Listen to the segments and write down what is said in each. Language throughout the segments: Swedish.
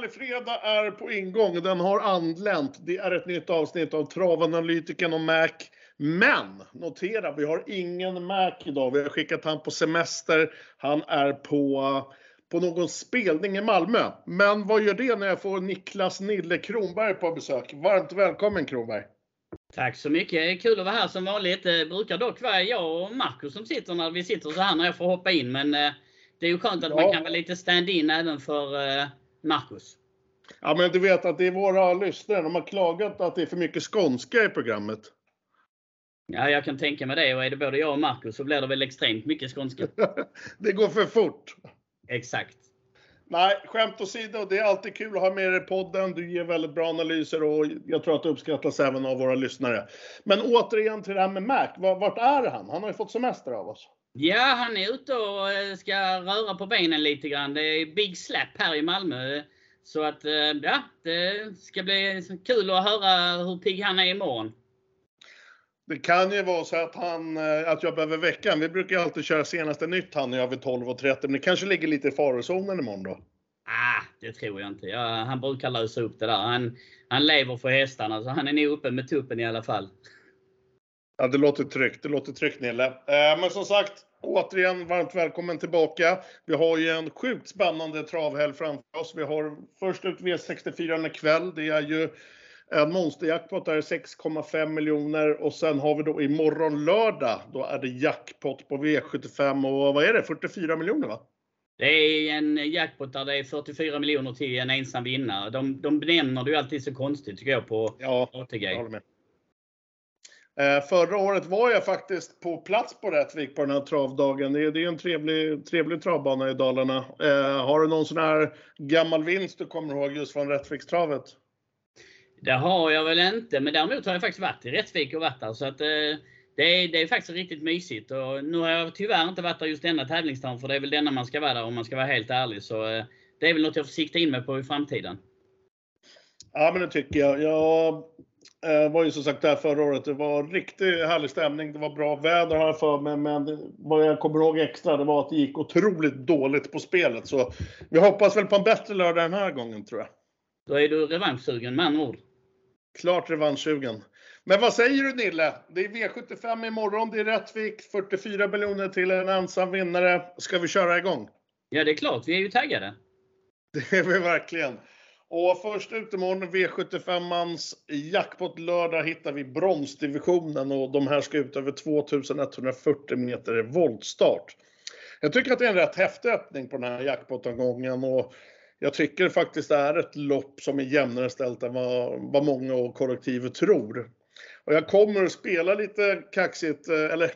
Rallyfredag är på ingång. Den har anlänt. Det är ett nytt avsnitt av Travanalytiken och Mac. Men notera, vi har ingen Mac idag. Vi har skickat han på semester. Han är på, på någon spelning i Malmö. Men vad gör det när jag får Niklas Nille Kronberg på besök? Varmt välkommen Kronberg! Tack så mycket. Kul att vara här som vanligt. Det brukar dock vara jag och Marcus som sitter när vi sitter så här när jag får hoppa in. Men eh, det är ju skönt att ja. man kan vara lite stand-in även för eh, Marcus. Ja, men du vet att det är våra lyssnare. De har klagat att det är för mycket skånska i programmet. Ja, jag kan tänka mig det. Och är det både jag och Marcus så blir det väl extremt mycket skånska. det går för fort. Exakt. Nej, skämt åsido. Det är alltid kul att ha med dig i podden. Du ger väldigt bra analyser och jag tror att det uppskattas även av våra lyssnare. Men återigen till det här med Mac. Vart är han? Han har ju fått semester av oss. Ja, han är ute och eh, ska röra på benen lite grann. Det är Big Slap här i Malmö. Så att, eh, ja, det ska bli kul att höra hur pigg han är imorgon. Det kan ju vara så att, han, eh, att jag behöver veckan. Vi brukar ju alltid köra senaste nytt han och jag vid 12.30, men det kanske ligger lite i farozonen imorgon då? Ah, det tror jag inte. Ja, han brukar lösa upp det där. Han, han lever för hästarna, så han är nog uppe med tuppen i alla fall. Ja, det låter tryggt. Det låter tryggt Nille. Eh, men som sagt, återigen varmt välkommen tillbaka. Vi har ju en sjukt spännande travhelg framför oss. Vi har först ut V64 ikväll. Det är ju en monsterjackpot där 6,5 miljoner och sen har vi då imorgon lördag, då är det jackpot på V75 och vad är det? 44 miljoner va? Det är en jackpot där det är 44 miljoner till en ensam vinnare. De, de benämner det ju alltid så konstigt tycker jag på ja, ATG. Jag håller med. Eh, förra året var jag faktiskt på plats på Rättvik på den här travdagen. Det är, det är en trevlig, trevlig travbana i Dalarna. Eh, har du någon sån här gammal vinst du kommer ihåg just från Rättvikstravet? Det har jag väl inte, men däremot har jag faktiskt varit i Rättvik och varit där. Så att, eh, det, är, det är faktiskt riktigt mysigt. Och nu har jag tyvärr inte varit där just denna tävlingsdagen, för det är väl denna man ska vara där om man ska vara helt ärlig. Så det är väl något jag får sikta in mig på i framtiden. Ja, men det tycker jag. Jag eh, var ju som sagt där förra året. Det var riktigt härlig stämning. Det var bra väder har jag för mig. Men vad jag kommer ihåg extra, det var att det gick otroligt dåligt på spelet. Så vi hoppas väl på en bättre lördag den här gången tror jag. Då är du revanschsugen med andra ord. Klart revanschsugen. Men vad säger du Nille? Det är V75 imorgon, det är Rättvik, 44 miljoner till en ensam vinnare. Ska vi köra igång? Ja, det är klart. Vi är ju taggade. Det är vi verkligen. Och först ut imorgon, V75-mans jackpot lördag hittar vi bronsdivisionen och de här ska ut över 2140 meter voltstart. Jag tycker att det är en rätt häftig öppning på den här jackpotomgången och jag tycker faktiskt det är ett lopp som är jämnare ställt än vad, vad många och kollektivet tror. Och jag kommer att spela lite kaxigt, eh, eller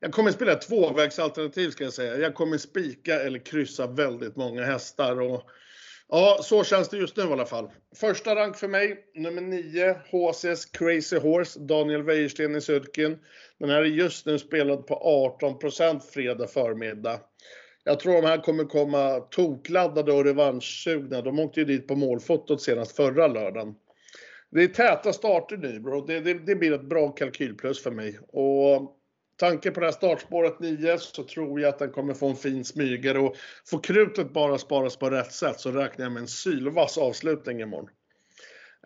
jag kommer att spela ett tvåvägsalternativ ska jag säga. Jag kommer spika eller kryssa väldigt många hästar. Och, ja, så känns det just nu i alla fall. Första rank för mig, nummer 9, HCS Crazy Horse, Daniel Wäjersten i sulken. Den här är just nu spelad på 18% fredag förmiddag. Jag tror de här kommer komma tokladdade och revanschsugna. De åkte ju dit på målfotot senast förra lördagen. Det är täta starter nu bro. Det, det, det blir ett bra kalkylplus för mig. Och tanke på det här startspåret 9 så tror jag att den kommer få en fin smygare och får krutet bara sparas på rätt sätt så räknar jag med en sylvass avslutning imorgon.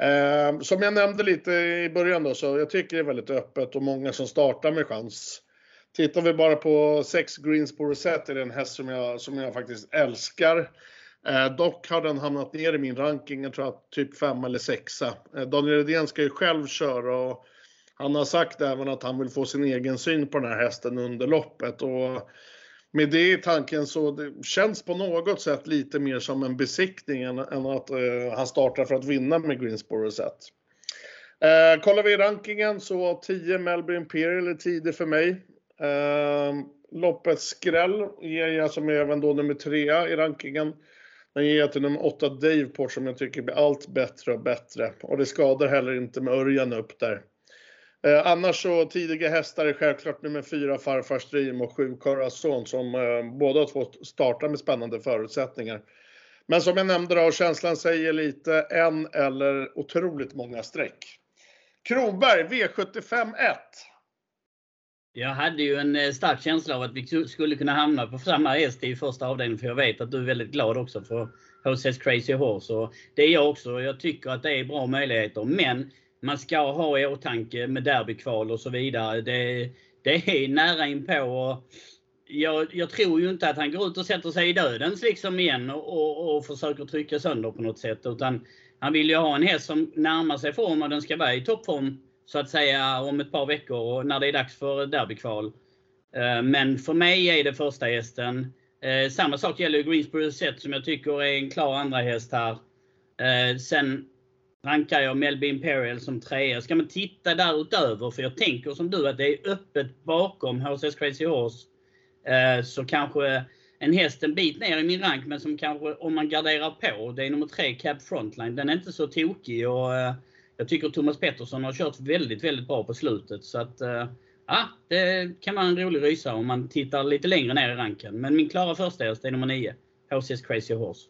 Eh, som jag nämnde lite i början då så jag tycker det är väldigt öppet och många som startar med chans. Tittar vi bara på 6 Greens på Set är det en häst som jag, som jag faktiskt älskar. Eh, dock har den hamnat ner i min ranking, jag tror att typ 5 eller 6. Eh, Daniel Redén ska ju själv köra och han har sagt även att han vill få sin egen syn på den här hästen under loppet. Och med det i tanken så det känns på något sätt lite mer som en besiktning än, än att eh, han startar för att vinna med Greensboro Set. Eh, kollar vi rankingen så 10 Melbourne Imperial är tidig för mig. Eh, loppets skräll ger jag som är även då nummer trea i rankingen. Den ger jag till nummer 8 Daveport som jag tycker blir allt bättre och bättre. Och det skadar heller inte med Örjan upp där. Eh, annars så tidiga hästar är självklart nummer 4 Farfars Dream och 7 Corazon som eh, båda två startar med spännande förutsättningar. Men som jag nämnde då, känslan säger lite en eller otroligt många streck. Kronberg V75 1. Jag hade ju en eh, stark känsla av att vi skulle kunna hamna på samma häst i första avdelningen för jag vet att du är väldigt glad också för HCS Crazy Horse. Och det är jag också. Jag tycker att det är bra möjligheter. Men man ska ha i åtanke med derbykval och så vidare. Det, det är nära inpå. Och jag, jag, tror ju inte att han går ut och sätter sig i dödens liksom igen och, och, och försöker trycka sönder på något sätt. Utan han vill ju ha en häst som närmar sig form och den ska vara i toppform så att säga om ett par veckor och när det är dags för derbykval. Eh, men för mig är det första hästen. Eh, samma sak gäller Greensboro Set som jag tycker är en klar andra häst här. Eh, sen rankar jag Melby Imperial som trea. Ska man titta därutöver, för jag tänker som du att det är öppet bakom HCS Crazy Horse, eh, så kanske en häst en bit ner i min rank, men som kanske om man garderar på, det är nummer tre Cab Frontline. Den är inte så tokig och eh, jag tycker Thomas Pettersson har kört väldigt, väldigt bra på slutet. Så att, eh, ja, det kan vara en rolig rysa om man tittar lite längre ner i ranken. Men min klara första häst är nummer nio, HCS Crazy Horse.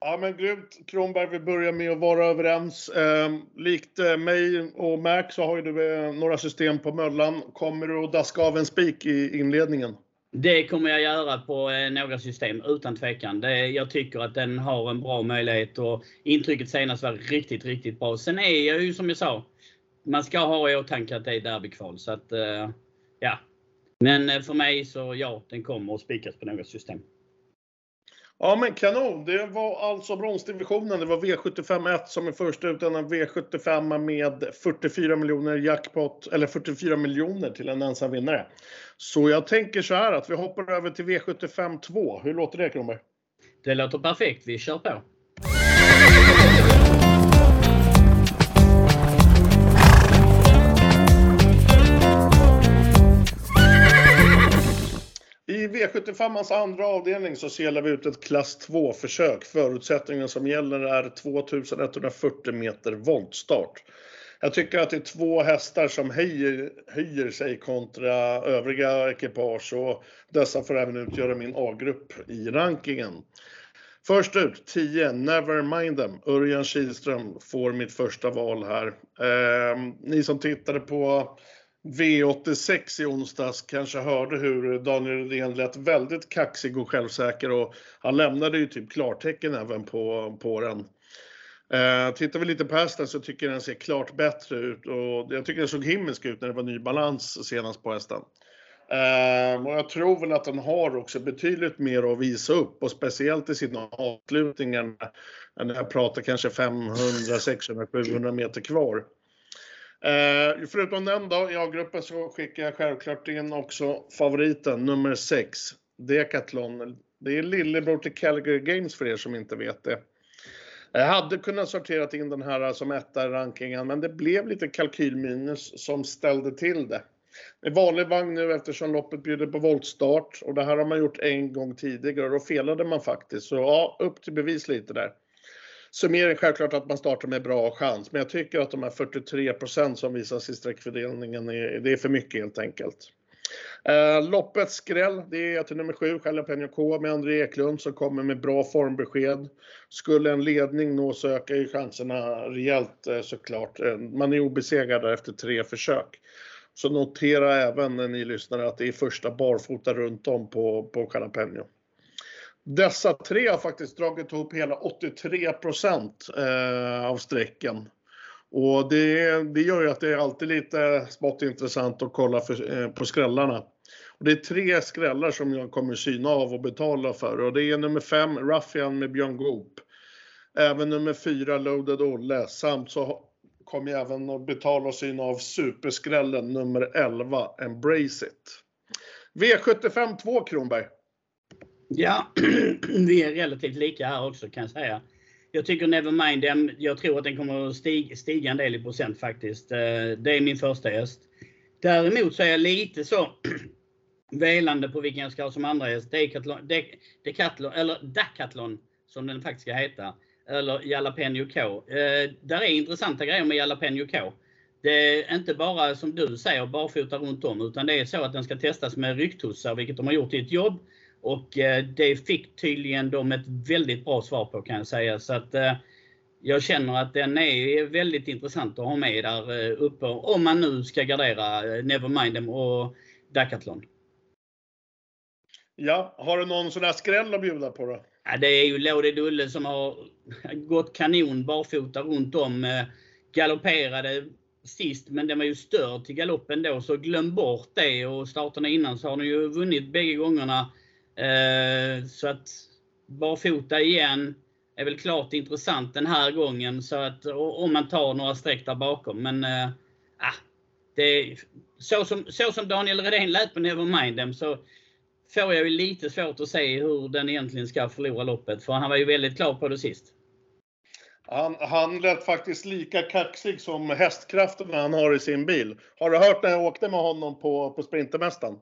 Ja men grymt Kronberg, vi börjar med att vara överens. Eh, likt eh, mig och Mac så har ju du eh, några system på Möllan. Kommer du att daska av en spik i inledningen? Det kommer jag göra på eh, några system utan tvekan. Det, jag tycker att den har en bra möjlighet och intrycket senast var riktigt, riktigt bra. Sen är jag ju som jag sa, man ska ha i åtanke att det är derbykval. Så att, eh, ja. Men eh, för mig så ja, den kommer att spikas på några system. Ja men kanon! Det var alltså bronsdivisionen. Det var V75 1 som är första ut. En V75 med 44 miljoner jackpot, eller 44 miljoner till en ensam vinnare. Så jag tänker så här att vi hoppar över till V75 2. Hur låter det Kronberg? Det låter perfekt. Vi kör på. V75ans andra avdelning så selar vi ut ett klass 2-försök. Förutsättningen som gäller är 2140 meter voltstart. Jag tycker att det är två hästar som höjer, höjer sig kontra övriga ekipage och dessa får även utgöra min A-grupp i rankingen. Först ut 10, Never Mind Them. Örjan Kihlström får mitt första val här. Eh, ni som tittade på V86 i onsdags kanske hörde hur Daniel Redén lät väldigt kaxig och självsäker och han lämnade ju typ klartecken även på, på den. Eh, tittar vi lite på hästen så tycker jag den ser klart bättre ut och jag tycker den såg himmelsk ut när det var ny balans senast på hästen. Eh, och jag tror väl att den har också betydligt mer att visa upp och speciellt i sina avslutningar när jag pratar kanske 500, 600, 700 meter kvar. Eh, förutom den då, i A-gruppen så skickar jag självklart in också favoriten, nummer 6, Decathlon. Det är lillebror till Calgary Games för er som inte vet det. Jag hade kunnat sortera in den här som etta i rankingen, men det blev lite kalkylminus som ställde till det. Det är vanlig vagn nu eftersom loppet bjuder på voltstart och det här har man gjort en gång tidigare och då felade man faktiskt. Så ja, upp till bevis lite där. Summering självklart att man startar med bra chans, men jag tycker att de här 43% som visas i sträckfördelningen är, det är för mycket helt enkelt. Eh, loppets skräll, det är till nummer 7, Jalapeno K med André Eklund som kommer med bra formbesked. Skulle en ledning nå så ökar ju chanserna rejält eh, såklart. Eh, man är obesegrad efter tre försök. Så notera även eh, ni lyssnare att det är första barfota runt om på, på Jalapeno. Dessa tre har faktiskt dragit ihop hela 83 eh, av strecken. Och det, det, gör ju att det är alltid lite smått intressant att kolla för, eh, på skrällarna. Och det är tre skrällar som jag kommer syna av och betala för och det är nummer 5, Ruffian med Björn Goop. Även nummer 4, Loaded Olle samt så kommer jag även att betala och syna av superskrällen nummer 11, Embrace It. V75 2 Kronberg. Ja, vi är relativt lika här också kan jag säga. Jag tycker Nevermind, jag tror att den kommer att stiga, stiga en del i procent faktiskt. Eh, det är min första häst. Däremot så är jag lite så velande på vilken jag ska ha som andra häst. Decathlon, Decathlon, eller Decathlon som den faktiskt ska heta. Eller Jalapeno K. Eh, där är intressanta grejer med Jalapeno K. Det är inte bara som du säger barfota runt om utan det är så att den ska testas med ryggtussar, vilket de har gjort i ett jobb. Och eh, det fick tydligen de ett väldigt bra svar på kan jag säga. Så att eh, jag känner att den är väldigt intressant att ha med där eh, uppe. Om man nu ska gardera Nevermind och Decathlon. Ja, har du någon sån där skräll att bjuda på då? Ja, det är ju Lode Dulle som har gått kanon barfota runt om. Galopperade sist, men den var ju störd till galoppen då, så glöm bort det. Och starterna innan så har den ju vunnit bägge gångerna. Eh, så att barfota igen är väl klart intressant den här gången. Så att om man tar några streck där bakom. Men äh, det, så, som, så som Daniel Redén lät på Nevermind så får jag ju lite svårt att se hur den egentligen ska förlora loppet. För han var ju väldigt klar på det sist. Han, han lät faktiskt lika kaxig som hästkrafterna han har i sin bil. Har du hört när jag åkte med honom på, på Sprintermästaren?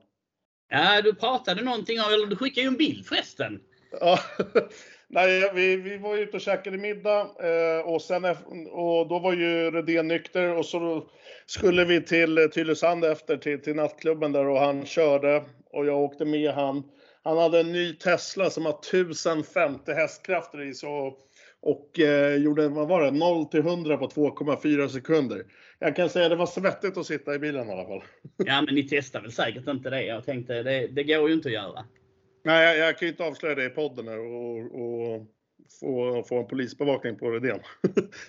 Ja, du pratade någonting om, eller du skickade ju en bild förresten. Ja, nej, vi, vi var ute och käkade middag eh, och, sen, och då var ju Redén nykter och så skulle vi till Tylösand efter till, till nattklubben där och han körde och jag åkte med han. Han hade en ny Tesla som har 1050 hästkrafter i så och eh, gjorde, vad var det, 0 till 100 på 2,4 sekunder. Jag kan säga att det var svettigt att sitta i bilen i alla fall. Ja, men ni testar väl säkert inte det. Jag tänkte, det, det går ju inte att göra. Nej, jag, jag kan ju inte avslöja det i podden och, och få, få en polisbevakning på det. Nej,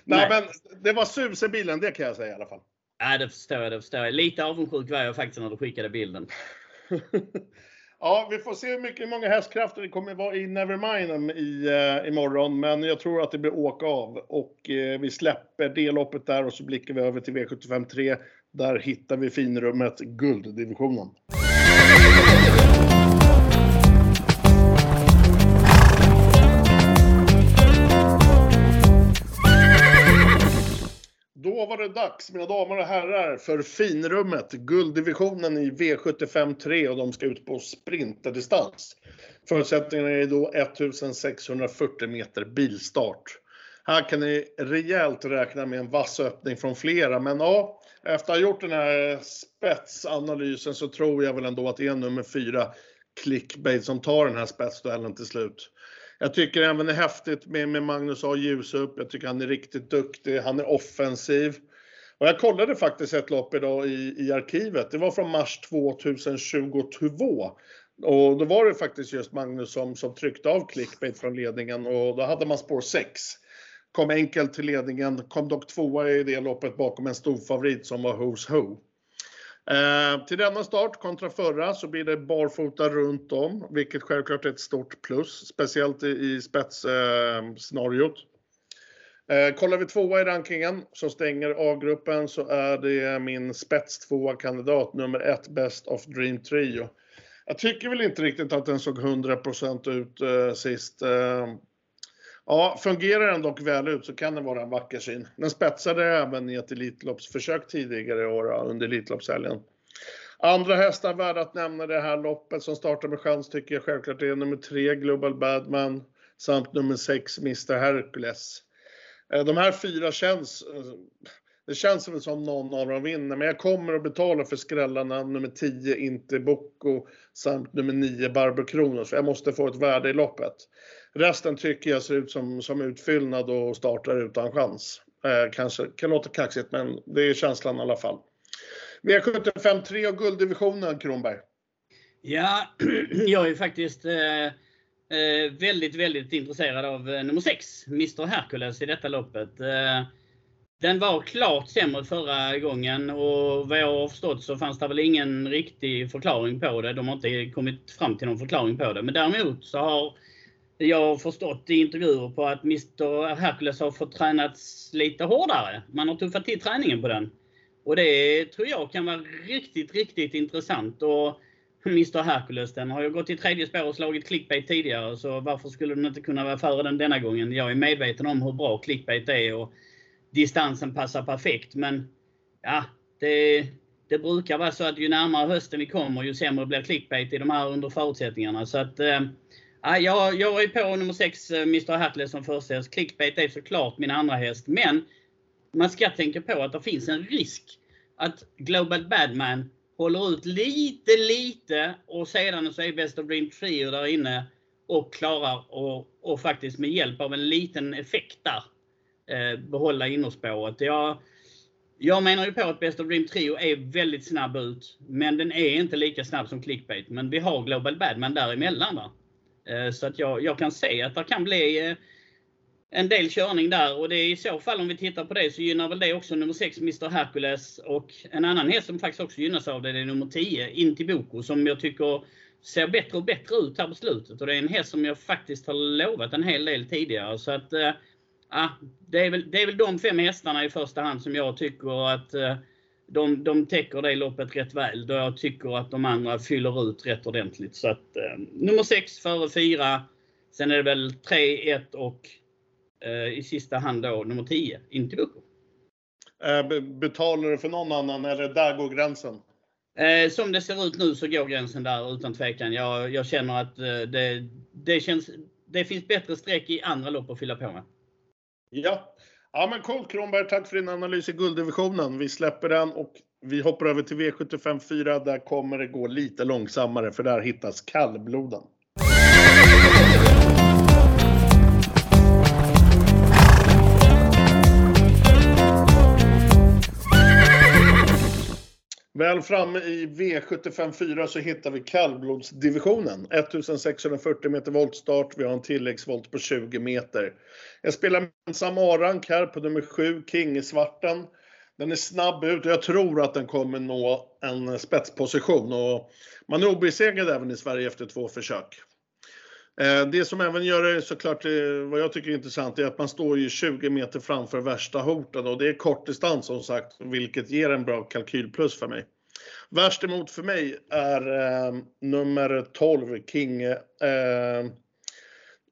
Nej, men det var sus i bilen, det kan jag säga i alla fall. Ja, det förstår jag. Det förstår jag. Lite avundsjuk var jag faktiskt när du skickade bilden. ja, vi får se hur mycket, många hästkrafter det kommer vara i Nevermind i, eh, imorgon. Men jag tror att det blir åka av. Och eh, vi släpper det loppet där och så blickar vi över till V75 3. Där hittar vi finrummet gulddivisionen. Då var det dags, mina damer och herrar, för finrummet, gulddivisionen i V75 3 och de ska ut på sprinterdistans. Förutsättningarna är då 1640 meter bilstart. Här kan ni rejält räkna med en vass öppning från flera, men ja, efter att ha gjort den här spetsanalysen så tror jag väl ändå att det är nummer 4, Clickbait, som tar den här spetsduellen till slut. Jag tycker även det är häftigt med, med Magnus A. Ljusup. Jag tycker han är riktigt duktig. Han är offensiv. Och jag kollade faktiskt ett lopp idag i, i arkivet. Det var från mars 2022. Och då var det faktiskt just Magnus som, som tryckte av clickbait från ledningen och då hade man spår 6. Kom enkelt till ledningen, kom dock tvåa i det loppet bakom en stor favorit som var Who's Who. Eh, till denna start kontra förra så blir det barfota runt om, vilket självklart är ett stort plus, speciellt i, i spetsscenariot. Eh, kollar vi tvåa i rankingen som stänger A-gruppen så är det min spets tvåa kandidat nummer ett Best of Dream Trio. Jag tycker väl inte riktigt att den såg 100% ut eh, sist. Eh, Ja, fungerar den dock väl ut så kan det vara en vacker syn. Den spetsade även i ett Elitloppsförsök tidigare i år under Elitloppshelgen. Andra hästar värda att nämna det här loppet som startar med chans tycker jag självklart är nummer 3 Global Badman samt nummer 6 Mr Hercules. Eh, de här fyra känns, eh, det känns väl som någon av dem vinner, men jag kommer att betala för skrällarna nummer 10 Inte Bocco samt nummer 9 Barbro Kronos, för jag måste få ett värde i loppet. Resten tycker jag ser ut som, som utfyllnad och startar utan chans. Eh, kanske kan låta kaxigt, men det är känslan i alla fall. V75 3 och gulddivisionen, Kronberg. Ja, jag är faktiskt eh, eh, väldigt, väldigt intresserad av eh, nummer 6, Mr Hercules i detta loppet. Eh, den var klart sämre förra gången och vad jag har förstått så fanns det väl ingen riktig förklaring på det. De har inte kommit fram till någon förklaring på det. Men däremot så har jag förstått i intervjuer på att Mr Hercules har fått tränats lite hårdare. Man har tuffat till träningen på den. Och det tror jag kan vara riktigt, riktigt intressant. Och Mr Hercules, den har ju gått i tredje spår och slagit clickbait tidigare, så varför skulle den inte kunna vara före den denna gången? Jag är medveten om hur bra clickbait är och distansen passar perfekt, men ja, det, det brukar vara så att ju närmare hösten vi kommer, ju sämre blir clickbait i de här under förutsättningarna. Så att, eh, ja, jag, jag är på nummer 6, eh, Mr Hatley som första häst. Clickbait är såklart min andra häst, men man ska tänka på att det finns en risk att Global Badman håller ut lite, lite och sedan så är Best of Dream Trio där inne och klarar och, och faktiskt med hjälp av en liten effekt där eh, behålla innerspåret. Jag, jag menar ju på att Best of Dream Trio är väldigt snabb ut, men den är inte lika snabb som Clickbait. Men vi har Global Badman däremellan. Va? Eh, så att jag, jag kan se att det kan bli eh, en del körning där och det är i så fall om vi tittar på det så gynnar väl det också nummer 6 Mr Hercules och en annan häst som faktiskt också gynnas av det, det är nummer 10 Intiboko som jag tycker ser bättre och bättre ut här på slutet och det är en häst som jag faktiskt har lovat en hel del tidigare så att eh, äh, det, är väl, det är väl de fem hästarna i första hand som jag tycker att äh, de, de täcker det loppet rätt väl då jag tycker att de andra fyller ut rätt ordentligt. Så att äh, nummer 6 före 4. Sen är det väl 3, 1 och i sista hand då nummer 10, Intibuco. Betalar du för någon annan eller där går gränsen? Eh, som det ser ut nu så går gränsen där utan tvekan. Jag, jag känner att eh, det, det, känns, det finns bättre streck i andra lopp att fylla på med. Ja, ja men cool Kronberg. Tack för din analys i gulddivisionen. Vi släpper den och vi hoppar över till V75 4. Där kommer det gå lite långsammare för där hittas kallbloden. Väl framme i V75 4 så hittar vi kallblodsdivisionen. 1640 meter voltstart. Vi har en tilläggsvolt på 20 meter. Jag spelar med en Samarank här på nummer 7, King i Svarten. Den är snabb ut och jag tror att den kommer nå en spetsposition. Och man är obesegrad även i Sverige efter två försök. Eh, det som även gör det såklart, eh, vad jag tycker är intressant, är att man står ju 20 meter framför värsta hoten och det är kort distans som sagt, vilket ger en bra kalkylplus för mig. Värst emot för mig är eh, nummer 12, King eh,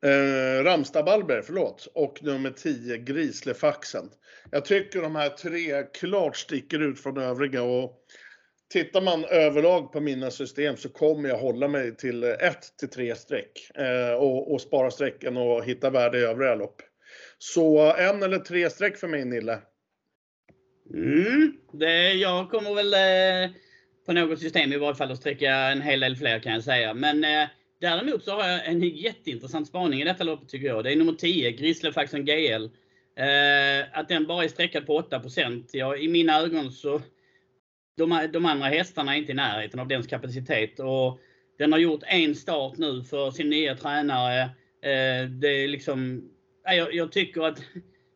eh, Ramstad-Balber, förlåt, och nummer 10, Grislefaxen. Jag tycker de här tre klart sticker ut från övriga och tittar man överlag på mina system så kommer jag hålla mig till 1 till 3 streck eh, och, och, spara strecken och hitta värde i övriga lopp. Så en eller tre streck för mig Nille. Mm, det, jag kommer väl eh, på något system i varje fall att sträcka en hel del fler kan jag säga. Men eh, däremot så har jag en jätteintressant spaning i detta loppet tycker jag. Det är nummer 10, Grislefaxen GL. Eh, att den bara är sträckad på 8 Jag, I mina ögon så de, de andra hästarna är inte i närheten av dens kapacitet. Och den har gjort en start nu för sin nya tränare. Eh, det är liksom, jag, jag, tycker att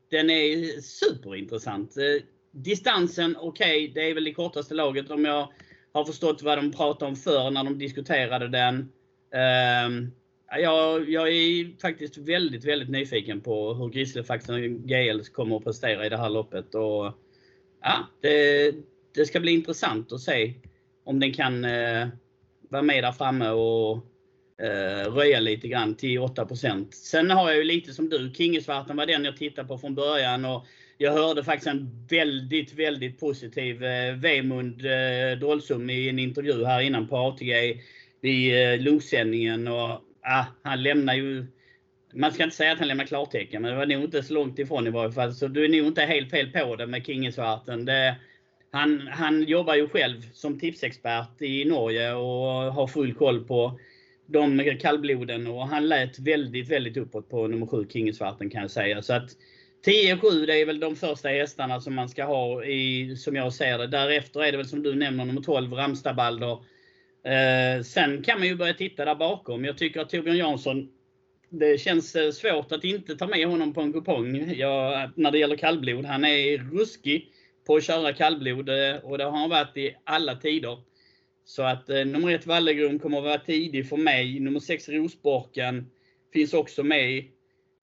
den är superintressant. Eh, distansen, okej, okay, det är väl det kortaste laget om jag har förstått vad de pratade om förr när de diskuterade den. Ehm, jag, jag, är faktiskt väldigt, väldigt nyfiken på hur Grizzlyfaxen GL kommer att prestera i det här loppet. Och, ja, det, det ska bli intressant att se om den kan eh, vara med där framme och eh, röja lite grann till 8% Sen har jag ju lite som du, Kingesvarten var den jag tittade på från början. Och jag hörde faktiskt en väldigt, väldigt positiv eh, Vemund eh, Dolsum i en intervju här innan på ATG vid eh, lunchsändningen. Och, ah, han lämnar ju man ska inte säga att han lämnar klartecken, men det var nog inte så långt ifrån i varje fall. Så du är nog inte helt fel på det med Kingesvarten. Det, han, han jobbar ju själv som tipsexpert i Norge och har full koll på de kallbloden och han lät väldigt, väldigt uppåt på nummer 7 Kingesvarten kan jag säga. Så att 10-7 det är väl de första hästarna som man ska ha i, som jag ser det. Därefter är det väl som du nämner nummer 12 Ramstabalder. Eh, sen kan man ju börja titta där bakom. Jag tycker att Torbjörn Jansson, det känns eh, svårt att inte ta med honom på en kupong jag, när det gäller kallblod. Han är ruskig på att köra kallblod eh, och det har han varit i alla tider. Så att eh, nummer 1 Vallegrum kommer att vara tidig för mig. Nummer 6 Rosborken finns också med.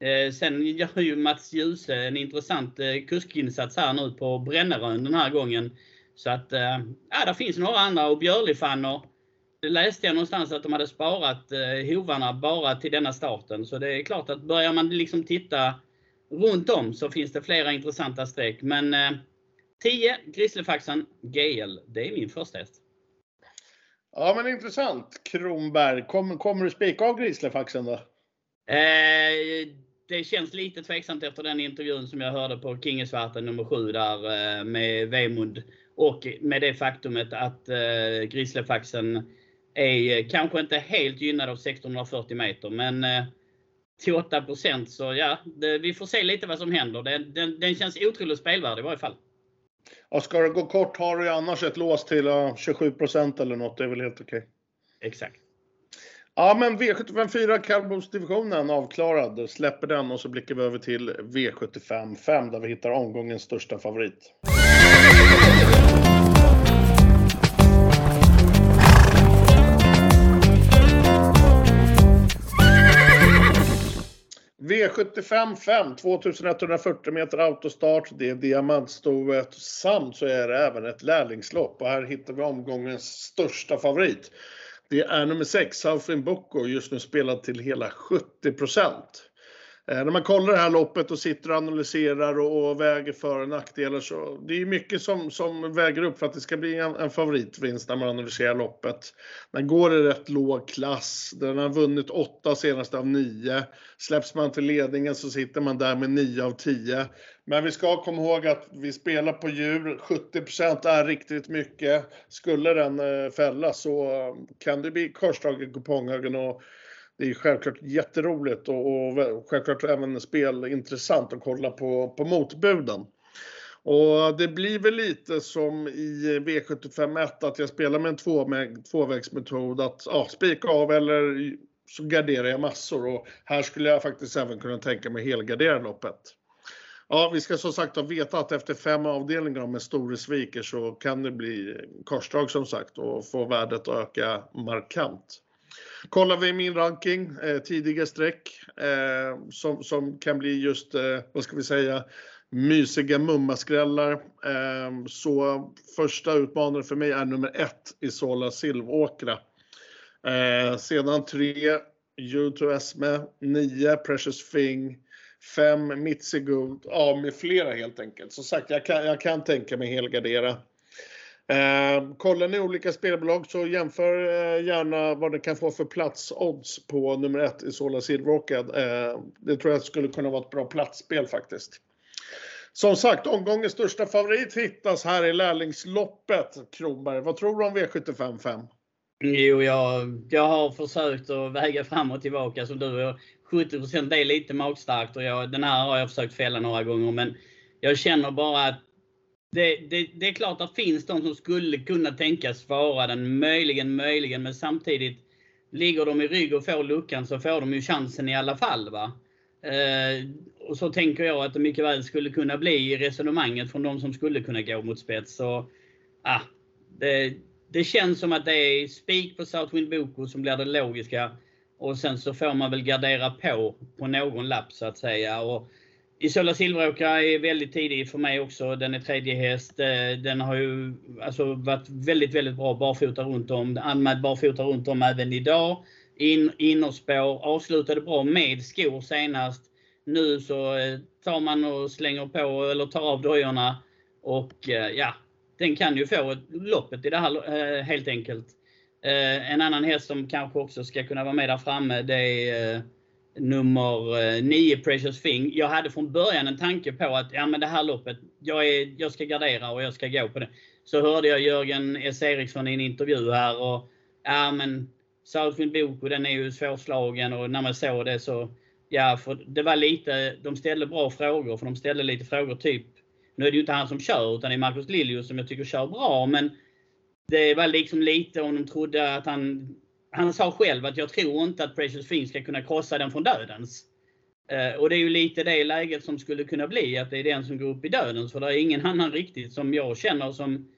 Eh, sen gör ju Mats Djuse en intressant eh, kuskinsats här nu på Brännerön den här gången. Så att, eh, ja, där finns några andra och Björlifanner. Det läste jag någonstans att de hade sparat eh, hovarna bara till denna starten. Så det är klart att börjar man liksom titta runt om så finns det flera intressanta streck. Men eh, 10 Grizzlyfaxan GL, det är min första häst. Ja men intressant. Kronberg, Kom, kommer du spika av Grizzlyfaxen då? Eh, det känns lite tveksamt efter den intervjun som jag hörde på Kingesvarten nummer 7 där eh, med Vemund. Och med det faktumet att eh, Grizzlyfaxen är kanske inte helt gynnad av 1640 meter. Men eh, till 8 så ja, det, vi får se lite vad som händer. Den, den, den känns otroligt spelvärd i varje fall. Ja, ska det gå kort har du ju annars ett lås till uh, 27% eller något. Det är väl helt okej. Okay. Exakt. Ja, men V75 4 kallblodsdivisionen avklarad. Släpper den och så blickar vi över till V75 5 där vi hittar omgångens största favorit. V75 5, 2140 meter autostart. Det är diamantstoet samt så är det även ett lärlingslopp och här hittar vi omgångens största favorit. Det är nummer 6, Southwind Bocco, just nu spelad till hela 70 procent. Eh, när man kollar det här loppet och sitter och analyserar och, och väger för och nackdelar så det är mycket som, som väger upp för att det ska bli en, en favoritvinst när man analyserar loppet. Den går i rätt låg klass. Den har vunnit 8 senaste av 9. Släpps man till ledningen så sitter man där med 9 av 10. Men vi ska komma ihåg att vi spelar på djur. 70% är riktigt mycket. Skulle den eh, fällas så eh, kan det bli korsdrag i kuponghögen och det är självklart jätteroligt och, och självklart även spelintressant att kolla på, på motbuden. Och det blir väl lite som i V751 att jag spelar med en två, med, tvåvägsmetod att ja, spika av eller så garderar jag massor och här skulle jag faktiskt även kunna tänka mig helgardera loppet. Ja, vi ska som sagt ha veta att efter fem avdelningar med Store sviker så kan det bli korsdrag som sagt och få värdet att öka markant. Kollar vi min ranking, eh, tidiga streck eh, som, som kan bli just, eh, vad ska vi säga, mysiga mummaskrällar. Eh, så första utmanare för mig är nummer ett, Isola Silvåkra. Eh, sedan tre, U2 Esme, nio, Precious Thing, fem, Mitzi Gold, ja med flera helt enkelt. Som sagt, jag kan, jag kan tänka mig helgardera. Eh, kollar ni olika spelbolag så jämför eh, gärna vad det kan få för platsodds på nummer ett i Sola Silverrocked. Eh, det tror jag skulle kunna vara ett bra platsspel faktiskt. Som sagt, omgångens största favorit hittas här i lärlingsloppet. Kronberg, vad tror du om V75 5? Jo, jag, jag har försökt att väga fram och tillbaka som du. 70 det är lite magstarkt och jag, den här har jag försökt fälla några gånger. Men jag känner bara att det, det, det, är klart att det finns de som skulle kunna tänkas vara den, möjligen, möjligen, men samtidigt ligger de i rygg och får luckan så får de ju chansen i alla fall. Va? Eh, och så tänker jag att det mycket väl skulle kunna bli i resonemanget från de som skulle kunna gå mot spets. Så, ah, det, det känns som att det är spik på Southwind Boko som blir det logiska. Och sen så får man väl gardera på på någon lapp så att säga. Och Isola Silveråkra är väldigt tidig för mig också. Den är tredje häst. Eh, den har ju alltså varit väldigt, väldigt bra barfota runt om. Anmäld barfota runt om även idag. In, innerspår. Avslutade bra med skor senast. Nu så eh, tar man och slänger på eller tar av dojorna. Och eh, ja, den kan ju få loppet i det här helt enkelt. En annan häst som kanske också ska kunna vara med där framme det är nummer eh, 9 Precious Thing. Jag hade från början en tanke på att ja, men det här loppet, jag, är, jag ska gardera och jag ska gå på det. Så hörde jag Jörgen S. Eriksson i en intervju här och ja men Southwind Boko den är ju svårslagen och när man såg det så Ja, för det var lite, de ställde bra frågor, för de ställde lite frågor typ, nu är det ju inte han som kör utan det är Marcus Liljus som jag tycker kör bra, men det var liksom lite om de trodde att han han sa själv att jag tror inte att Precious Thing ska kunna krossa den från dödens. Eh, och det är ju lite det läget som skulle kunna bli, att det är den som går upp i dödens. För det är ingen annan riktigt som jag känner som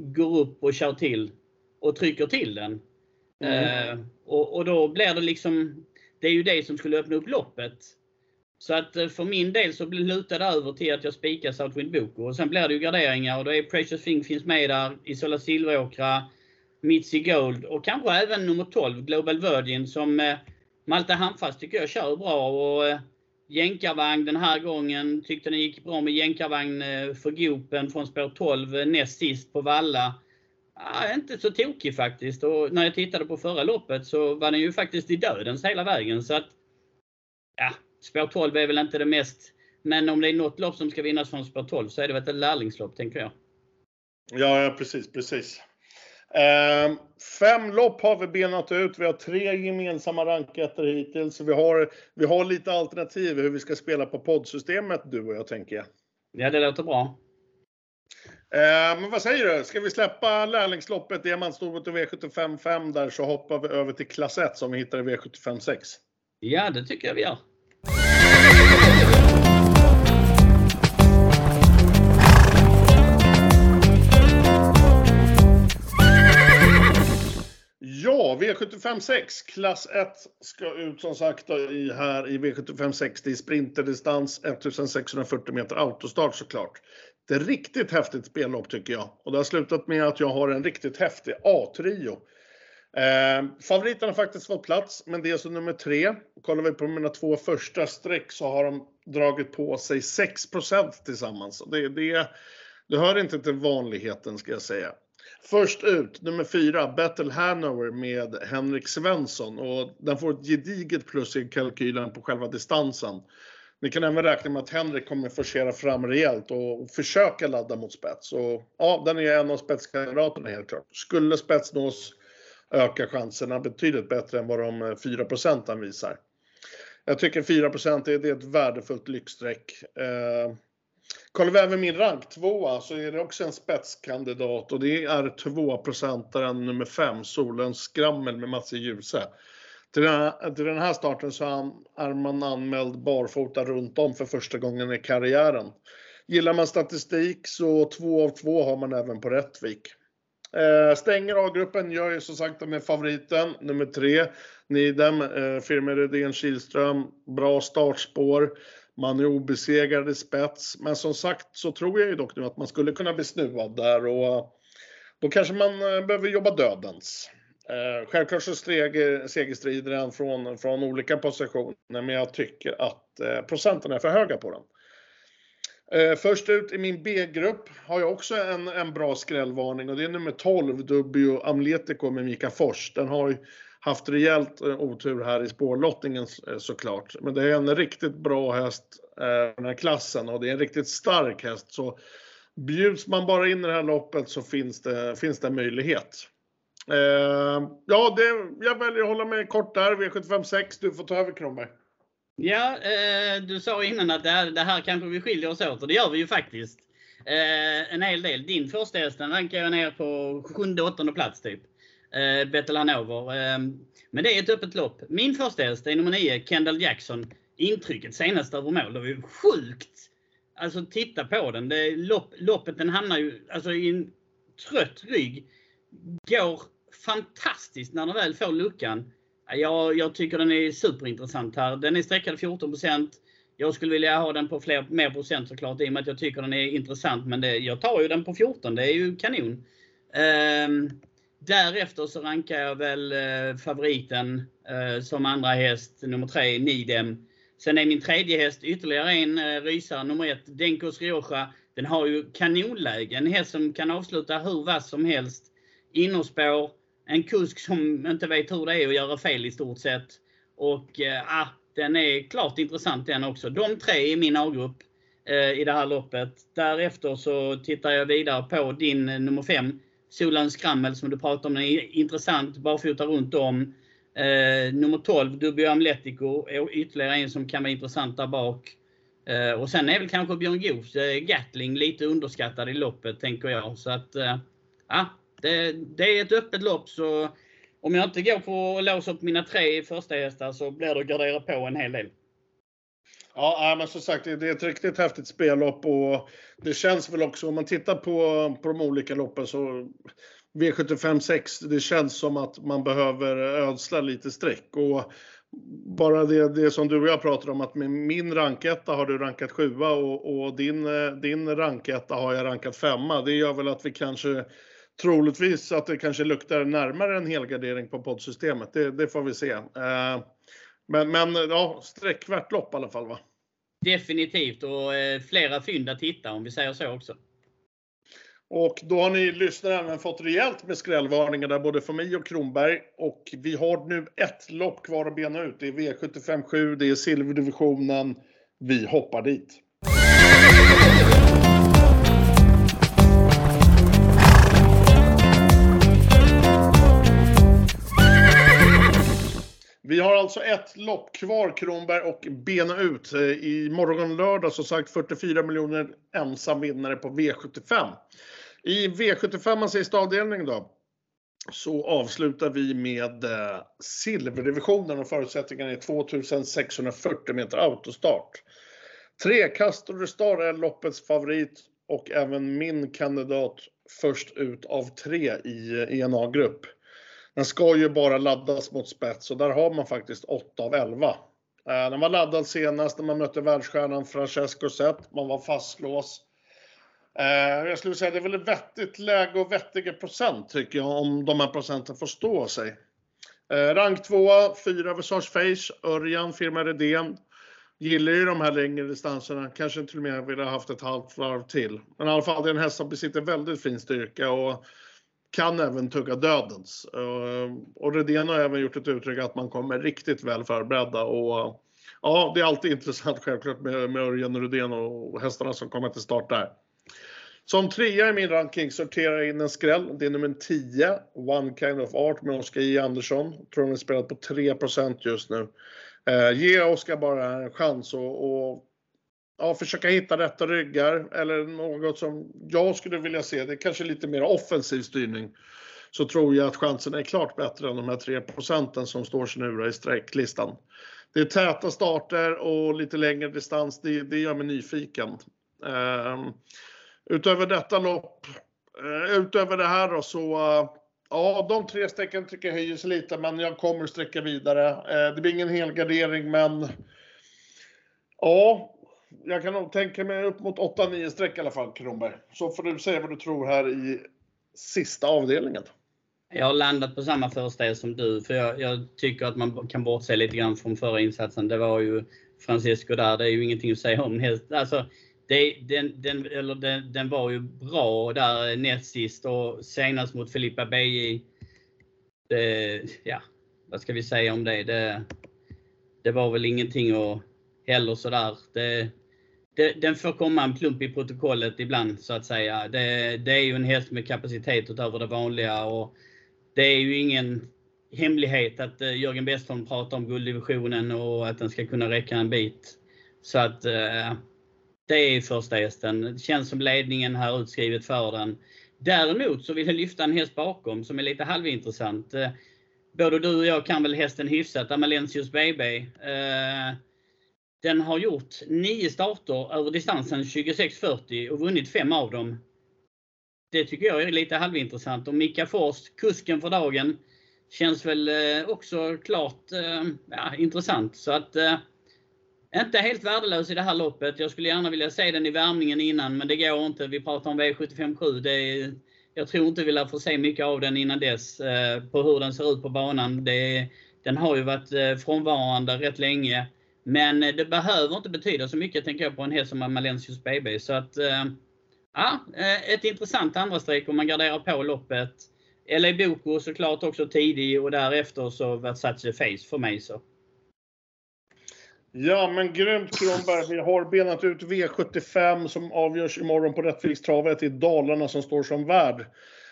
går upp och kör till och trycker till den. Mm. Eh, och, och, då blir det liksom, det är ju det som skulle öppna upp loppet. Så att eh, för min del så lutar det över till att jag spikar Southwind Boko. Och sen blir det ju garderingar och då är Precious Thing finns med där, Isola Silveråkra, Mitzi Gold och kanske även nummer 12, Global Virgin, som eh, Malte Handfast tycker jag kör bra. Och eh, jänkarvagn den här gången, tyckte den gick bra med jänkarvagn eh, för Gopen från spår 12 eh, näst sist på Valla. Ah, inte så tokig faktiskt. Och när jag tittade på förra loppet så var den ju faktiskt i dödens hela vägen. Så att, ja, spår 12 är väl inte det mest men om det är något lopp som ska vinnas från spår 12 så är det väl ett lärlingslopp, tänker jag. Ja, precis, precis. Eh, fem lopp har vi benat ut. Vi har tre gemensamma ranketter hittills. Vi har, vi har lite alternativ hur vi ska spela på poddsystemet, du och jag, tänker jag. Ja, det låter bra. Eh, men vad säger du? Ska vi släppa lärlingsloppet, diamantstovet och V75 5 där så hoppar vi över till klass 1 som vi hittar i V75 6? Ja, det tycker jag vi gör. Ja, V75 6, klass 1 ska ut som sagt i, här i V75 6. Det är sprinterdistans 1640 meter autostart såklart. Det är riktigt häftigt spellopp tycker jag. Och det har slutat med att jag har en riktigt häftig A-trio. Eh, favoriten har faktiskt fått plats, men det är så nummer tre. Kollar vi på mina två första streck så har de dragit på sig 6% tillsammans. Det, det, det hör inte till vanligheten ska jag säga. Först ut, nummer fyra, Battle Hanover med Henrik Svensson. Och den får ett gediget plus i kalkylen på själva distansen. Ni kan även räkna med att Henrik kommer forcera fram rejält och försöka ladda mot spets. Och, ja, den är en av spetskandidaterna helt klart. Skulle spets nås ökar chanserna betydligt bättre än vad de eh, 4 procenten visar. Jag tycker 4% det är ett värdefullt lyxstreck. Eh, kollar vi även min rank tvåa så är det också en spetskandidat och det är 2-procentaren nummer 5, Solens skrammel med Mats Djuse. Till den, här, till den här starten så är man anmäld barfota runt om för första gången i karriären. Gillar man statistik så två av två har man även på Rättvik. Eh, stänger A-gruppen, gör ju som sagt med favoriten, nummer tre. Nidem, eh, firma Redén Kihlström, bra startspår. Man är obesegrad i spets, men som sagt så tror jag ju dock nu att man skulle kunna bli snuvad där och eh, då kanske man eh, behöver jobba dödens. Eh, självklart så segerstrider den från, från olika positioner, men jag tycker att procenten är för höga på den. Eh, först ut i min B-grupp har jag också en, en bra skrällvarning och det är nummer 12, Dubio Amletico med Mika Fors. Den har ju haft rejält eh, otur här i spårlottningen eh, såklart. Men det är en riktigt bra häst, eh, den här klassen, och det är en riktigt stark häst. Så bjuds man bara in i det här loppet så finns det, finns det möjlighet. Eh, ja, det, jag väljer att hålla mig kort där. V75 6, du får ta över Kronberg. Ja, eh, du sa innan att det här, det här kanske vi skiljer oss åt och det gör vi ju faktiskt. Eh, en hel del. Din första häst rankar jag ner på sjunde, åttonde plats typ. Eh, Bettel Hanover. Eh, men det är ett öppet lopp. Min första häst är nummer 9, Kendall Jackson. Intrycket senast över mål, det var ju sjukt! Alltså titta på den. Det, lopp, loppet den hamnar ju alltså, i en trött rygg. Går fantastiskt när den väl får luckan. Jag, jag tycker den är superintressant här. Den är sträckad 14% Jag skulle vilja ha den på fler, mer procent såklart i och med att jag tycker den är intressant. Men det, jag tar ju den på 14. Det är ju kanon. Um, därefter så rankar jag väl eh, favoriten eh, som andra häst, nummer 3, Nidem. Sen är min tredje häst ytterligare en eh, rysare, nummer 1, Denkos Rioja. Den har ju kanonläge. En häst som kan avsluta hur vass som helst. Innerspår, en kusk som inte vet hur det är att göra fel i stort sett. Och eh, ah, den är klart intressant den också. De tre i min A-grupp eh, i det här loppet. Därefter så tittar jag vidare på din eh, nummer 5, Solans Skrammel som du pratade om. Den är intressant, barfota runt om. Eh, nummer 12, Dubio Amletico, är ytterligare en som kan vara intressant där bak. Eh, och sen är väl kanske Björn Goos eh, Gatling lite underskattad i loppet, tänker jag. Så att, eh, ja, det, det, är ett öppet lopp så om jag inte går på att låsa upp mina tre första hästar så blir det att gardera på en hel del. Ja, men som sagt, det är ett riktigt häftigt spellopp och det känns väl också om man tittar på, på de olika loppen så V75 6, det känns som att man behöver ödsla lite streck och bara det, det som du och jag pratar om att med min ranketta har du rankat sjua och, och din, eh, din ranketta har jag rankat femma. Det gör väl att vi kanske troligtvis att det kanske luktar närmare en helgardering på poddsystemet. Det, det får vi se. Eh, men, men ja, sträckvärt lopp i alla fall va? Definitivt och eh, flera fynd att hitta om vi säger så också. Och då har ni lyssnare även fått rejält med skrällvarningar där både för mig och Kronberg. Och vi har nu ett lopp kvar att bena ut. Det är V75 7, det är silverdivisionen. Vi hoppar dit. Alltså ett lopp kvar Kronberg och bena ut. Eh, I morgon lördag som sagt 44 miljoner ensam vinnare på V75. I V75 sista avdelning då så avslutar vi med eh, silverdivisionen och förutsättningarna är 2640 meter autostart. Trekastor Star är loppets favorit och även min kandidat först ut av tre i eh, ENA-grupp. Den ska ju bara laddas mot spets och där har man faktiskt 8 av 11. Eh, den var laddad senast när man mötte världsstjärnan Francesco Zet. Man var fastlås. Eh, jag skulle säga det är väl ett vettigt läge och vettiga procent tycker jag om de här procenten får stå sig. Eh, rank 2, 4 Visage Face, Örjan, firma Redén. Gillar ju de här längre distanserna, kanske till och med vill ha haft ett halvt varv till. Men i alla fall, det är en häst som besitter väldigt fin styrka och kan även tugga dödens. Ehm, och Redén har även gjort ett uttryck att man kommer riktigt väl förberedda och ja, det är alltid intressant självklart med, med Örjan och Redén och hästarna som kommer till start där. Som trea i min ranking sorterar jag in en skräll. Det är nummer 10, One Kind of Art med Oskar J Andersson. Jag Tror den är spelad på 3% just nu. Eh, ge Oskar bara en chans och, och ja, försöka hitta rätta ryggar eller något som jag skulle vilja se. Det är kanske lite mer offensiv styrning. Så tror jag att chansen är klart bättre än de här 3 procenten som står sig nu i sträcklistan. Det är täta starter och lite längre distans. Det, det gör mig nyfiken. Um, Utöver detta lopp, uh, utöver det här då så, uh, ja de tre strecken tycker jag höjer sig lite men jag kommer sträcka vidare. Eh, det blir ingen helgardering men ja, jag kan nog tänka mig upp mot 8-9 streck i alla fall Kronberg. Så får du säga vad du tror här i sista avdelningen. Jag har landat på samma första e som du, för jag, jag, tycker att man kan bortse lite grann från förra insatsen. Det var ju Francisco där, det är ju ingenting att säga om. Alltså, det, den, den, eller den, den var ju bra där näst sist och senast mot Filippa BJ. Ja, vad ska vi säga om det? Det, det var väl ingenting att heller sådär. Det, det, den får komma en plump i protokollet ibland så att säga. Det, det är ju en häst med kapacitet utöver det vanliga och det är ju ingen hemlighet att eh, Jörgen Westholm pratar om gulddivisionen och att den ska kunna räcka en bit. Så att eh, det är första hästen. Det känns som ledningen här utskrivet för den. Däremot så vill jag lyfta en häst bakom som är lite halvintressant. Eh, både du och jag kan väl hästen hyfsat, Amalensius BB. Eh, den har gjort nio starter över distansen 26.40 och vunnit fem av dem. Det tycker jag är lite halvintressant. Och Mika Forst, kusken för dagen, känns väl eh, också klart eh, ja, intressant. Så att eh, inte helt värdelös i det här loppet. Jag skulle gärna vilja se den i värmningen innan, men det går inte. Vi pratar om V757. Det är, jag tror inte vi lär få se mycket av den innan dess, eh, på hur den ser ut på banan. Det, den har ju varit eh, frånvarande rätt länge. Men eh, det behöver inte betyda så mycket, tänker jag, på en häst som Malensius BB. Så att, eh, ja, eh, ett intressant andra streck om man garderar på loppet. LA Boko såklart också tidig och därefter så Versace Face för mig. så. Ja, men grymt Kronberg. Vi har benat ut V75 som avgörs imorgon på Rättvikstravet i Dalarna som står som värd.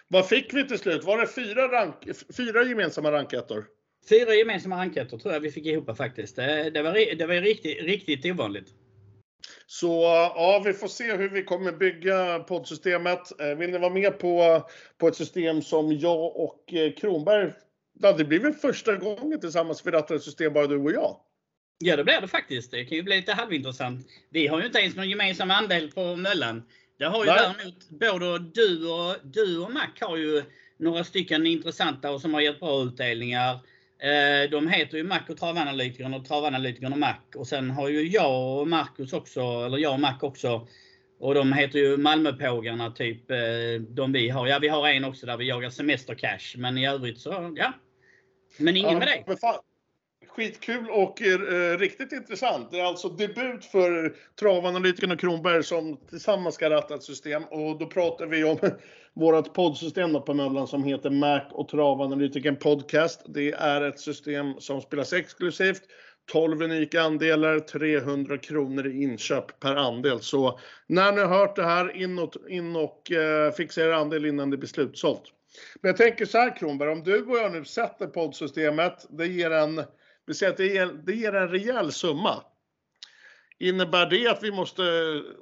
Vad fick vi till slut? Var det fyra, rank, fyra gemensamma rankettor? Fyra gemensamma rankettor tror jag vi fick ihop faktiskt. Det, det var, det var riktigt, riktigt ovanligt. Så ja, vi får se hur vi kommer bygga poddsystemet. Eh, vill ni vara med på, på ett system som jag och eh, Kronberg, det blir väl första gången tillsammans vi rattar ett system bara du och jag? Ja, det blir det faktiskt. Det kan ju bli lite halvintressant. Vi har ju inte ens någon gemensam andel på Möllan. Det har ju Nej. däremot både du och, du och Mac har ju några stycken intressanta och som har gett bra utdelningar. Eh, de heter ju Mac och Travanalytikern och Travanalytikern och Mac. Och sen har ju jag och Marcus också, eller jag och Mac också. Och de heter ju Malmöpågarna, typ eh, de vi har. Ja, vi har en också där vi jagar semestercash. Men i övrigt så, ja. Men ingen ja, med dig. Skitkul och eh, eh, riktigt intressant. Det är alltså debut för travanalytikern och Kronberg som tillsammans ska ratta ett system. Och då pratar vi om vårt poddsystem på Möllan som heter Mac och travanalytikern Podcast. Det är ett system som spelas exklusivt. 12 unika andelar, 300 kronor i inköp per andel. Så när ni har hört det här, in och, in och eh, fixa er andel innan det blir slutsålt. Men jag tänker så här Kronberg, om du och jag nu sätter poddsystemet, det ger en vi säger att det ger, det ger en rejäl summa. Innebär det att vi måste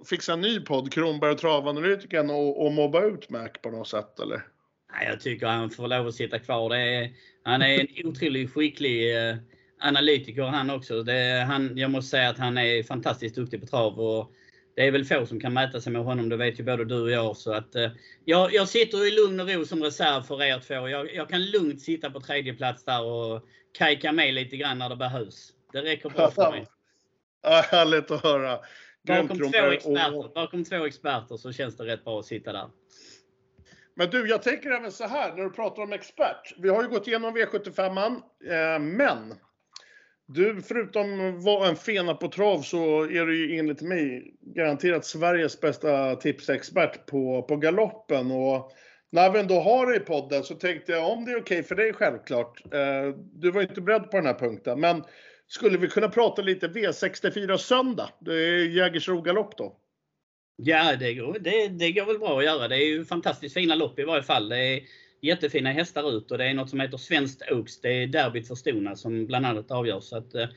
fixa en ny podd, Kronberg och travanalytikern, och, och mobba ut Mac på något sätt eller? Nej, jag tycker han får lov att sitta kvar. Det är, han är en otroligt skicklig eh, analytiker han också. Det, han, jag måste säga att han är fantastiskt duktig på trav. Och det är väl få som kan mäta sig med honom, det vet ju både du och jag. Så att, eh, jag, jag sitter i lugn och ro som reserv för er två. Jag, jag kan lugnt sitta på tredje plats där och kajka med lite grann när det behövs. Det räcker bra för mig. Ja, härligt att höra. Bakom två, experter, bakom två experter så känns det rätt bra att sitta där. Men du, jag tänker även så här när du pratar om expert. Vi har ju gått igenom V75an, eh, men du, förutom att vara en fena på trav så är du ju enligt mig garanterat Sveriges bästa tipsexpert på, på galoppen. Och när vi ändå har dig i podden så tänkte jag om det är okej okay för dig självklart. Eh, du var inte beredd på den här punkten, men skulle vi kunna prata lite V64 söndag? Det är Jägersro galopp då. Ja, det går, det, det går väl bra att göra. Det är ju fantastiskt fina lopp i varje fall. Det är jättefina hästar ut och det är något som heter Svenskt Oaks. Det är derbyt för Stona som bland annat avgörs. Att, eh,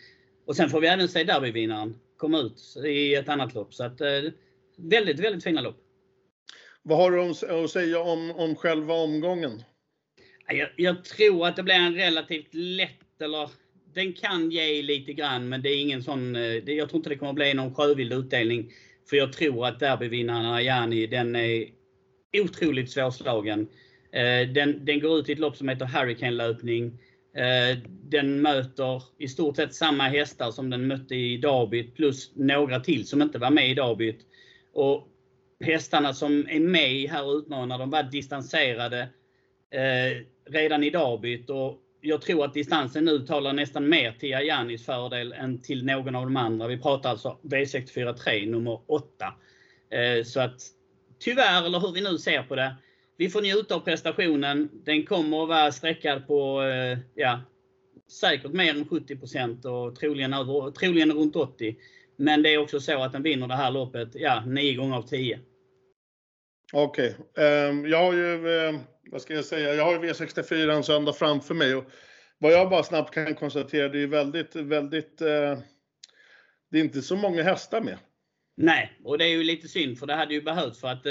och sen får vi även se derbyvinnaren komma ut i ett annat lopp. Så att, eh, väldigt, väldigt fina lopp. Vad har du att säga om, om själva omgången? Jag, jag tror att det blir en relativt lätt, eller den kan ge lite grann, men det är ingen sån, eh, jag tror inte det kommer bli någon sjövild utdelning. För jag tror att derbyvinnaren Ajani, den är otroligt svårslagen. Eh, den, den går ut i ett lopp som heter Hurricane-löpning. Eh, den möter i stort sett samma hästar som den mötte i derbyt plus några till som inte var med i derbyt. Och hästarna som är med här och utmanar, de var distanserade eh, redan i derbyt. Och jag tror att distansen nu talar nästan mer till Ajanis fördel än till någon av de andra. Vi pratar alltså V64 3 nummer 8. Så att tyvärr, eller hur vi nu ser på det, vi får njuta av prestationen. Den kommer att vara sträckad på eh, ja, säkert mer än 70% och troligen, över, troligen runt 80. Men det är också så att den vinner det här loppet ja, 9 gånger av 10. Okej. Okay. Ehm, jag har ju, eh, vad ska jag säga, jag har ju V64 en söndag framför mig. Och vad jag bara snabbt kan konstatera, det är väldigt, väldigt, eh, det är inte så många hästar med. Nej, och det är ju lite synd för det hade ju behövts för att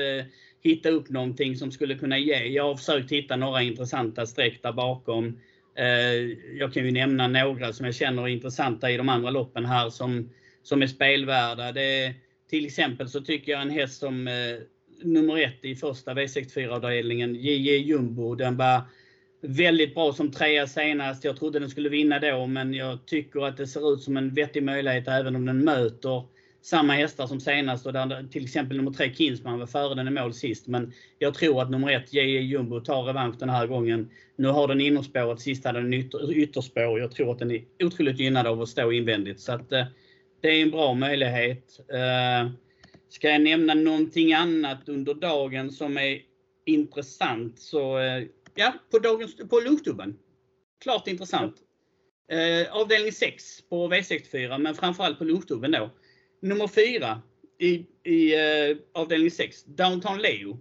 hitta upp någonting som skulle kunna ge. Jag har försökt hitta några intressanta streck där bakom. Eh, jag kan ju nämna några som jag känner är intressanta i de andra loppen här som, som är spelvärda. Det till exempel så tycker jag en häst som eh, nummer ett i första V64-avdelningen, JJ Jumbo, den var väldigt bra som trea senast. Jag trodde den skulle vinna då, men jag tycker att det ser ut som en vettig möjlighet även om den möter samma hästar som senast och där till exempel nummer 3 Kinsman var före den i mål sist. Men jag tror att nummer 1 JJ Jumbo tar revansch den här gången. Nu har den innerspåret, sist hade den ytter, ytterspår. Jag tror att den är otroligt gynnad av att stå invändigt. Så att, eh, det är en bra möjlighet. Eh, ska jag nämna någonting annat under dagen som är intressant så eh, ja, på, dagens, på Luftubben. Klart intressant. Eh, avdelning 6 på V64 men framförallt på Luftubben då. Nummer fyra i, i eh, avdelning 6, Downtown Leo.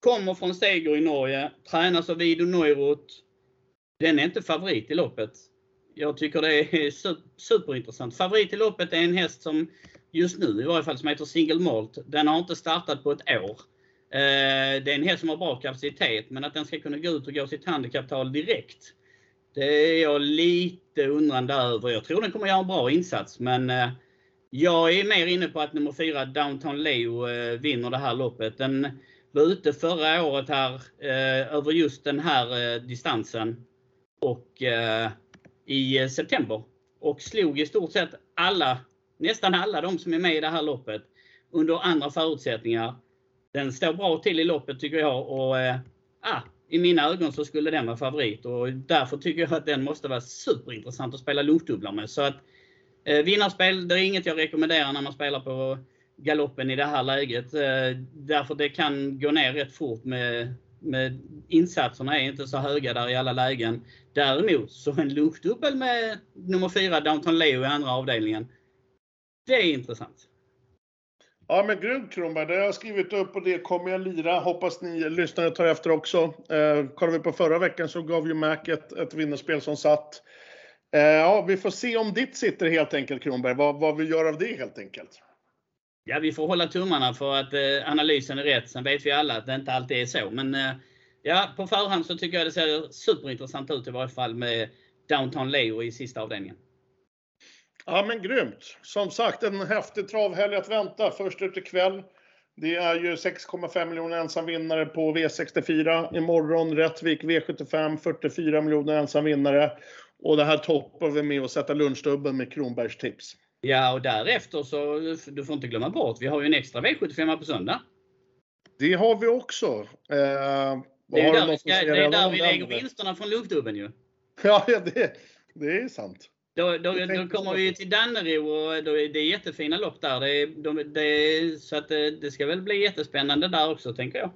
Kommer från seger i Norge, tränas av Vido Neurot. Den är inte favorit i loppet. Jag tycker det är superintressant. Favorit i loppet är en häst som just nu i varje fall som heter Single Malt. Den har inte startat på ett år. Eh, det är en häst som har bra kapacitet men att den ska kunna gå ut och gå sitt handikapptal direkt. Det är jag lite undrande över. Jag tror den kommer göra en bra insats men eh, jag är mer inne på att nummer 4 Downtown Leo eh, vinner det här loppet. Den var ute förra året här eh, över just den här eh, distansen och i september och slog i stort sett alla, nästan alla de som är med i det här loppet under andra förutsättningar. Den står bra till i loppet tycker jag och eh, ah, i mina ögon så skulle den vara favorit och därför tycker jag att den måste vara superintressant att spela luftdubblar med. Så att Eh, vinnarspel, det är inget jag rekommenderar när man spelar på galoppen i det här läget. Eh, därför det kan gå ner rätt fort med, med insatserna är inte så höga där i alla lägen. Däremot så en lunchdubbel med nummer 4 Downton Leo i andra avdelningen. Det är intressant. Ja men grymt Kronberg, det har jag skrivit upp och det kommer jag lira. Hoppas ni lyssnare tar efter också. Eh, kollar vi på förra veckan så gav ju Mac ett, ett vinnarspel som satt. Eh, ja, vi får se om ditt sitter helt enkelt Kronberg. Vad, vad vi gör av det helt enkelt. Ja, vi får hålla tummarna för att eh, analysen är rätt. Sen vet vi alla att det inte alltid är så. Men eh, ja, på förhand så tycker jag det ser superintressant ut i varje fall med Downtown Leo i sista avdelningen. Ja men grymt! Som sagt en häftig travhelg att vänta. Först ut ikväll. Det är ju 6,5 miljoner ensam vinnare på V64. Imorgon Rättvik V75, 44 miljoner ensam vinnare. Och det här toppar vi med att sätta lunchdubbeln med Kronbergs tips. Ja, och därefter så, du får inte glömma bort, vi har ju en extra V75 på söndag. Det har vi också. Eh, det är ju där vi, ska, det är där vi lägger vinsterna från lunchdubbeln ju. Ja, det, det är sant. Då, då, då kommer vi till Dannero och då är det är jättefina lopp där. Det, de, det, så att det, det, ska väl bli jättespännande där också, tänker jag.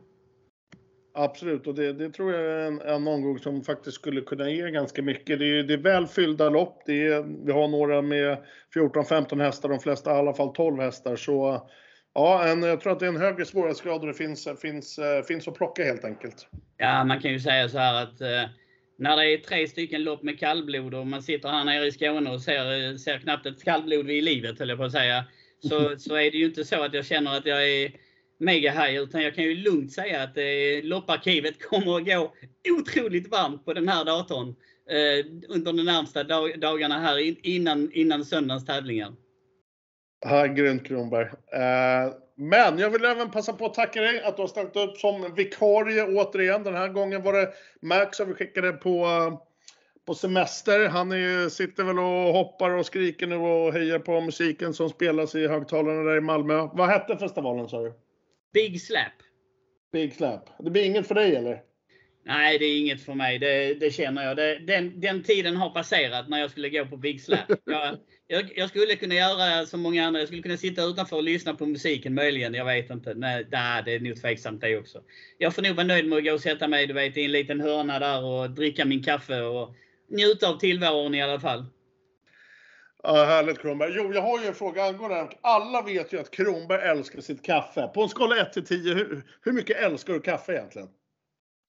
Absolut, och det, det tror jag är en, en omgång som faktiskt skulle kunna ge ganska mycket. Det är, det är väl fyllda lopp. Det är, vi har några med 14-15 hästar, de flesta i alla fall 12 hästar. Så ja, en, jag tror att det är en högre svårighetsgrad och det finns, finns, finns att plocka helt enkelt. Ja, man kan ju säga så här att eh, när det är tre stycken lopp med kallblod och man sitter här nere i Skåne och ser, ser knappt ett kallblod vid livet, höll jag på att säga. Så, så är det ju inte så att jag känner att jag är mega high, utan jag kan ju lugnt säga att eh, lopparkivet kommer att gå otroligt varmt på den här datorn eh, under de närmsta dag, dagarna här innan, innan söndagens tävlingar. Ja, grymt Kronberg. Eh, men jag vill även passa på att tacka dig att du har ställt upp som vikarie återigen. Den här gången var det Max som vi skickade på, på semester. Han är, sitter väl och hoppar och skriker nu och hejar på musiken som spelas i högtalarna där i Malmö. Vad hette festivalen sa du? Big Slap. Big Slap. Det blir inget för dig eller? Nej, det är inget för mig. Det, det känner jag. Det, den, den tiden har passerat när jag skulle gå på Big Slap. Jag, jag, jag, skulle kunna göra som många andra. Jag skulle kunna sitta utanför och lyssna på musiken möjligen. Jag vet inte. Nej, nej det är nog tveksamt det också. Jag får nog vara nöjd med att gå och sätta mig du vet, i en liten hörna där och dricka min kaffe och njuta av tillvaron i alla fall. Ja, härligt Kronberg. Jo, jag har ju en fråga angående det Alla vet ju att Kronberg älskar sitt kaffe. På en skala 1 till 10, hur, hur mycket älskar du kaffe egentligen?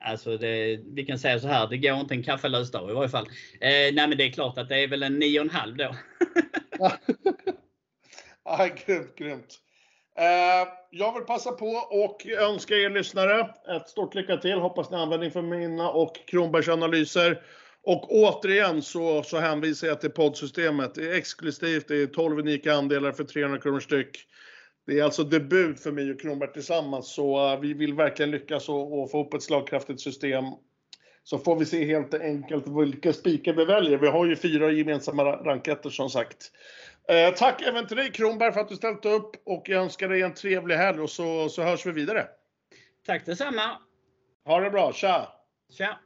Alltså det, vi kan säga så här, det går inte en kaffelös dag i varje fall. Eh, nej men det är klart att det är väl en 9,5 då. ja, grymt, grymt. Eh, jag vill passa på och önska er lyssnare ett stort lycka till. Hoppas ni använder för mina och Kronbergs analyser. Och återigen så, så hänvisar jag till poddsystemet. Det är exklusivt, det är 12 unika andelar för 300 kronor styck. Det är alltså debut för mig och Kronberg tillsammans, så uh, vi vill verkligen lyckas och, och få upp ett slagkraftigt system. Så får vi se helt enkelt vilka spikar vi väljer. Vi har ju fyra gemensamma ranketter som sagt. Eh, tack även till dig Kronberg för att du ställt upp och jag önskar dig en trevlig helg och så, så hörs vi vidare. Tack detsamma. Ha det bra, tja! Tja!